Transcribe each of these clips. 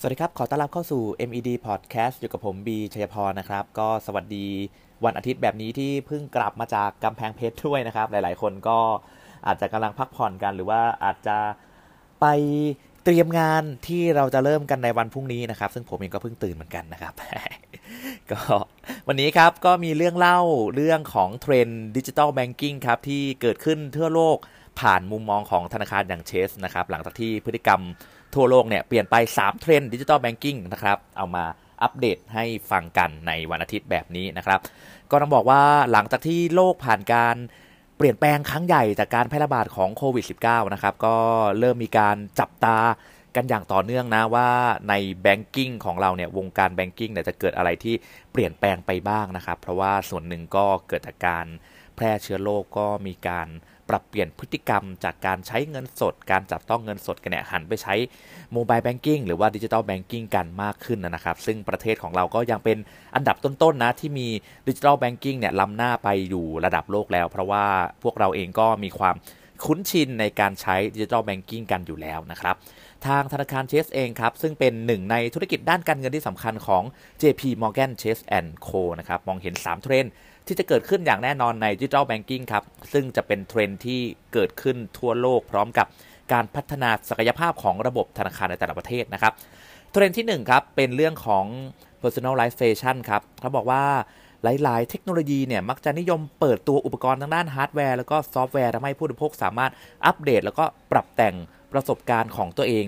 สวัสดีครับ ขอต้อนรับเข้าสู่ MED Podcast อยู่กับผมบีชัยพรนะครับ ก็สวัสดีวันอาทิตย์แบบนี้ที่เพิ่งกลับมาจากกำแพงเพชรด้วยนะครับ หลายๆ คนก็อาจจะกำลังพักผ่อนกัน หรือว่าอาจจะไปเตรียมงานที่เราจะเริ่มกันในวันพรุ่งนี้นะครับ ซึ่งผมเองก็เพิ่งตื่นเหมือนกันนะครับ ก็วันนี้ครับก็มีเรื่องเล่าเรื่องของเทรนด์ดิจิทัลแบงกิ้งครับที่เกิดขึ้นทั่วโลกผ่านมุมมองของธนาคารอย่างเชสนะครับหลังจากที่พฤติกรรม ทั่วโลกเนี่ยเปลี่ยนไป 3 เทรนด์ digital banking นะครับเอามาอัปเดตให้ฟังกันในวันอาทิตย์แบบนี้นะครับ ก็ต้องบอกว่าหลังจากที่โลกผ่านการเปลี่ยนแปลงครั้งใหญ่จากการแพร่ระบาดของโควิด -19 นะครับก็เริ่มมีการจับตากันอย่างต่อเนื่องนะว่าใน banking ของเราเนี่ยวงการ banking เนี่ยจะเกิดอะไรที่เปลี่ยนแปลงไปบ้างนะครับ เพราะว่าส่วนหนึ่งก็เกิดจากการ แพร่เชื้อโรคกก็มีการปรับเปลี่ยนพฤติกรรมจากการใช้เงินสด การจับต้องเงินสดกันเนี่ยหันไปใช้ mobile banking หรือว่า digital banking กันมากขึ้นนะครับ ซึ่งประเทศของเราก็ยังเป็นอันดับต้นๆนนะที่มี digital banking เนี่ยล้ำหน้าไปอยู่ระดับโลกแล้ว เพราะว่าพวกเราเองก็มีความคุ้นชินในการใช้ digital banking กันอยู่แล้วนะครับ ทางธนาคารเชสเองครับ ซึ่งเป็นหนึ่งในธุรกิจด้านการเงินที่สำคัญของ JP Morgan Chase Co นะครับ มองเห็น 3 เทรนด์ ที่จะเกิดขึ้นอย่างแน่นอนใน digital banking ครับ ซึ่งจะเป็นเทรนด์ที่เกิดขึ้นทั่วโลกพร้อมกับการพัฒนาศักยภาพของระบบธนาคารในแต่ละประเทศนะครับเทรนด์ที่ 1 ครับ เป็นเรื่องของ personalization ครับเขาบอกว่าหลาย ๆ เทคโนโลยีเนี่ยมักจะนิยมเปิดตัวอุปกรณ์ทางด้านฮาร์ดแวร์แล้วก็ซอฟต์แวร์ทำให้ผู้บริโภคสามารถอัปเดต แล้วก็ปรับแต่งประสบการณ์ของตัวเอง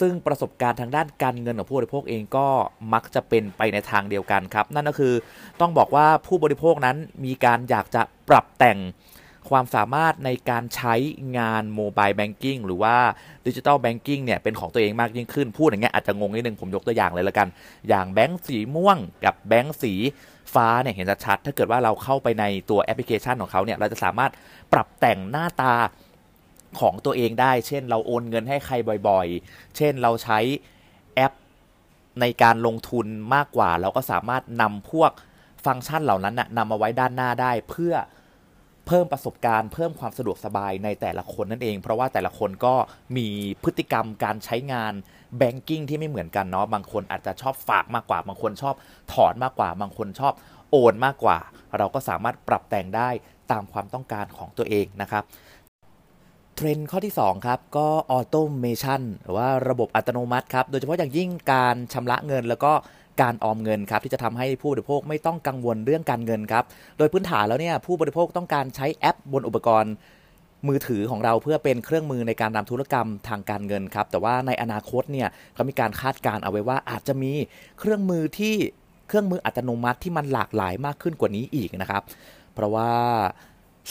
ซึ่งประสบการณ์ทางด้านการเงินของผู้บริโภคเองก็มักจะเป็นไปในทางเดียวกันครับ นั่นก็คือต้องบอกว่าผู้บริโภคนั้นมีการอยากจะปรับแต่งความสามารถในการใช้งาน mobile banking หรือว่า digital banking เนี่ยเป็นของตัวเองมากยิ่งขึ้น พูดอย่างเงี้ยอาจจะงงนิดนึงผมยกตัวอย่างเลยละกัน อย่างแบงก์สีม่วงกับแบงก์สีฟ้าเนี่ยเห็นชัดๆถ้าเกิดว่าเราเข้าไปในตัวแอปพลิเคชันของเขาเนี่ยเราจะสามารถปรับแต่งหน้าตา ของตัวเองได้ เช่น เราโอนเงินให้ใครบ่อยๆ เช่นเราใช้แอปในการลงทุนมากกว่า เราก็สามารถนำพวกฟังก์ชันเหล่านั้นนะนำมาไว้ด้านหน้าได้เพื่อเพิ่มประสบการณ์ เพิ่มความสะดวกสบายในแต่ละคนนั่นเอง เพราะว่าแต่ละคนก็มีพฤติกรรมการใช้งานแบงกิ้งที่ไม่เหมือนกันเนาะบางคนอาจจะชอบฝากมากกว่า บางคนชอบถอนมากกว่า บางคนชอบโอนมากกว่า เราก็สามารถปรับแต่งได้ตามความต้องการของตัวเองนะครับ เทรนด์ข้อที่ 2 ครับ ก็ automation หรือว่าระบบอัตโนมัติครับ โดยเฉพาะอย่างยิ่งการชำระเงินแล้วก็การออมเงินครับที่จะทำให้ผู้บริโภคไม่ต้องกังวลเรื่องการเงินครับ โดยพื้นฐานแล้วเนี่ยผู้บริโภคต้องการใช้แอปบนอุปกรณ์มือถือของเราเพื่อเป็นเครื่องมือในการทำธุรกรรมทางการเงินครับ แต่ว่าในอนาคตเนี่ยเขามีการคาดการณ์เอาไว้ว่าอาจจะมีเครื่องมือที่เครื่องมืออัตโนมัติที่มันหลากหลายมากขึ้นกว่านี้อีกนะครับ เพราะว่า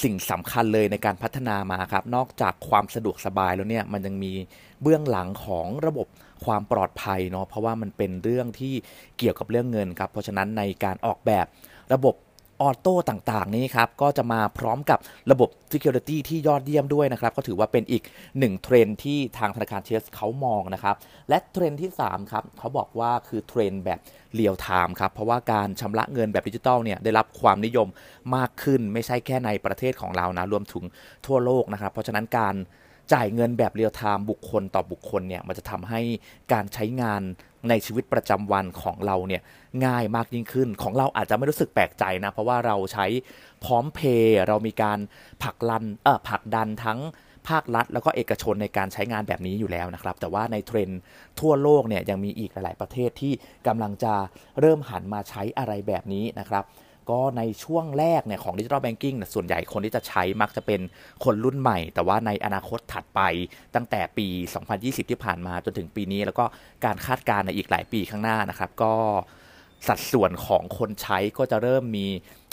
สิ่งสำคัญเลยในการพัฒนามาครับ นอกจากความสะดวกสบายแล้วเนี่ยมันยังมีเบื้องหลังของระบบความปลอดภัยเนาะเพราะว่ามันเป็นเรื่องที่เกี่ยวกับเรื่องเงินครับ เพราะฉะนั้นในการออกแบบระบบ auto ต่างๆ นี้ครับ ก็จะมาพร้อมกับระบบ Security ที่ยอดเยี่ยมด้วยนะครับ ก็ถือว่าเป็นอีกหนึ่งเทรนด์ที่ทางธนาคาร Chase เขามองนะครับ และเทรนด์ที่ 3 ครับ เขาบอกว่าคือเทรนด์แบบเรียลไทม์ครับ เพราะว่าการชำระเงินแบบดิจิทัลเนี่ยได้รับความนิยมมากขึ้นไม่ใช่แค่ในประเทศของเรานะรวมถึงทั่วโลกนะครับ เพราะฉะนั้นการจ่ายเงินแบบเรียลไทม์บุคคลต่อบุคคลเนี่ยมันจะทำให้การใช้งาน ในชีวิตประจำวันของเราเนี่ยง่ายมากยิ่งขึ้น ของเราอาจจะไม่รู้สึกแปลกใจนะ เพราะว่าเราใช้พร้อมเพย์เรามีการผลักลันเออผลักดันทั้งภาครัฐ แล้วก็เอกชนในการใช้งานแบบนี้อยู่แล้วนะครับ แต่ว่าในเทรนด์ทั่วโลกเนี่ยยังมีอีกหลาย ๆ ประเทศที่กำลังจะเริ่มหันมาใช้อะไรแบบนี้นะครับ ก็ในช่วงแรกเนี่ยของดิจิทัลแบงกิ้งส่วนใหญ่คนที่จะใช้มักจะเป็นคนรุ่นใหม่ แต่ว่าในอนาคตถัดไปตั้งแต่ปี 2020 ที่ผ่านมาจนถึงปีนี้ แล้วก็การคาดการณ์ในอีกหลายปีข้างหน้านะครับ ก็สัดส่วนของคนใช้ก็จะเริ่มมี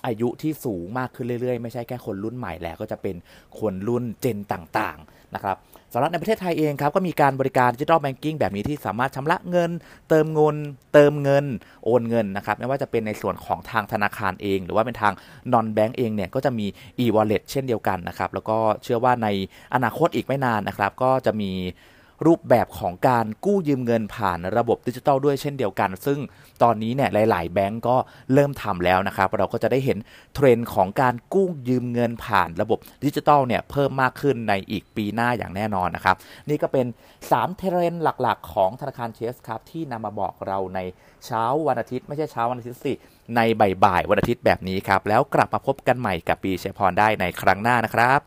อายุที่สูงมากขึ้นเรื่อยๆ ไม่ใช่แค่คนรุ่นใหม่แล้วก็จะเป็นคนรุ่นเจนต่างๆนะครับ สำหรับในประเทศไทยเองครับก็มีการบริการดิจิทัลแบงกิ้งแบบนี้ที่สามารถชำระเงิน เติมเงิน เติมเงิน โอนเงินนะครับไม่ว่าจะเป็นในส่วนของทางธนาคารเอง หรือว่าเป็นทางนอนแบงก์เองเนี่ยก็จะมี e-wallet เช่นเดียวกันนะครับแล้วก็เชื่อว่าในอนาคตอีกไม่นานนะครับก็จะมี รูปแบบของการกู้ยืมเงินผ่านระบบดิจิทัลด้วยเช่นเดียวกัน ซึ่งตอนนี้เนี่ยหลาย ๆ แบงก์ก็เริ่มทำแล้วนะครับ เราก็จะได้เห็นเทรนด์ของการกู้ยืมเงินผ่านระบบดิจิทัลเนี่ยเพิ่มมากขึ้นในอีกปีหน้าอย่างแน่นอนนะครับ นี่ก็เป็น3เทรนด์หลัก ๆ ของธนาคาร Chase ครับที่นำมาบอกเราในเช้าวันอาทิตย์ไม่ใช่เช้าวันอาทิตย์สิในบ่ายๆวันอาทิตย์แบบนี้ครับแล้วกลับมาพบกันใหม่กับปีเชพรได้ในครั้งหน้านะครับ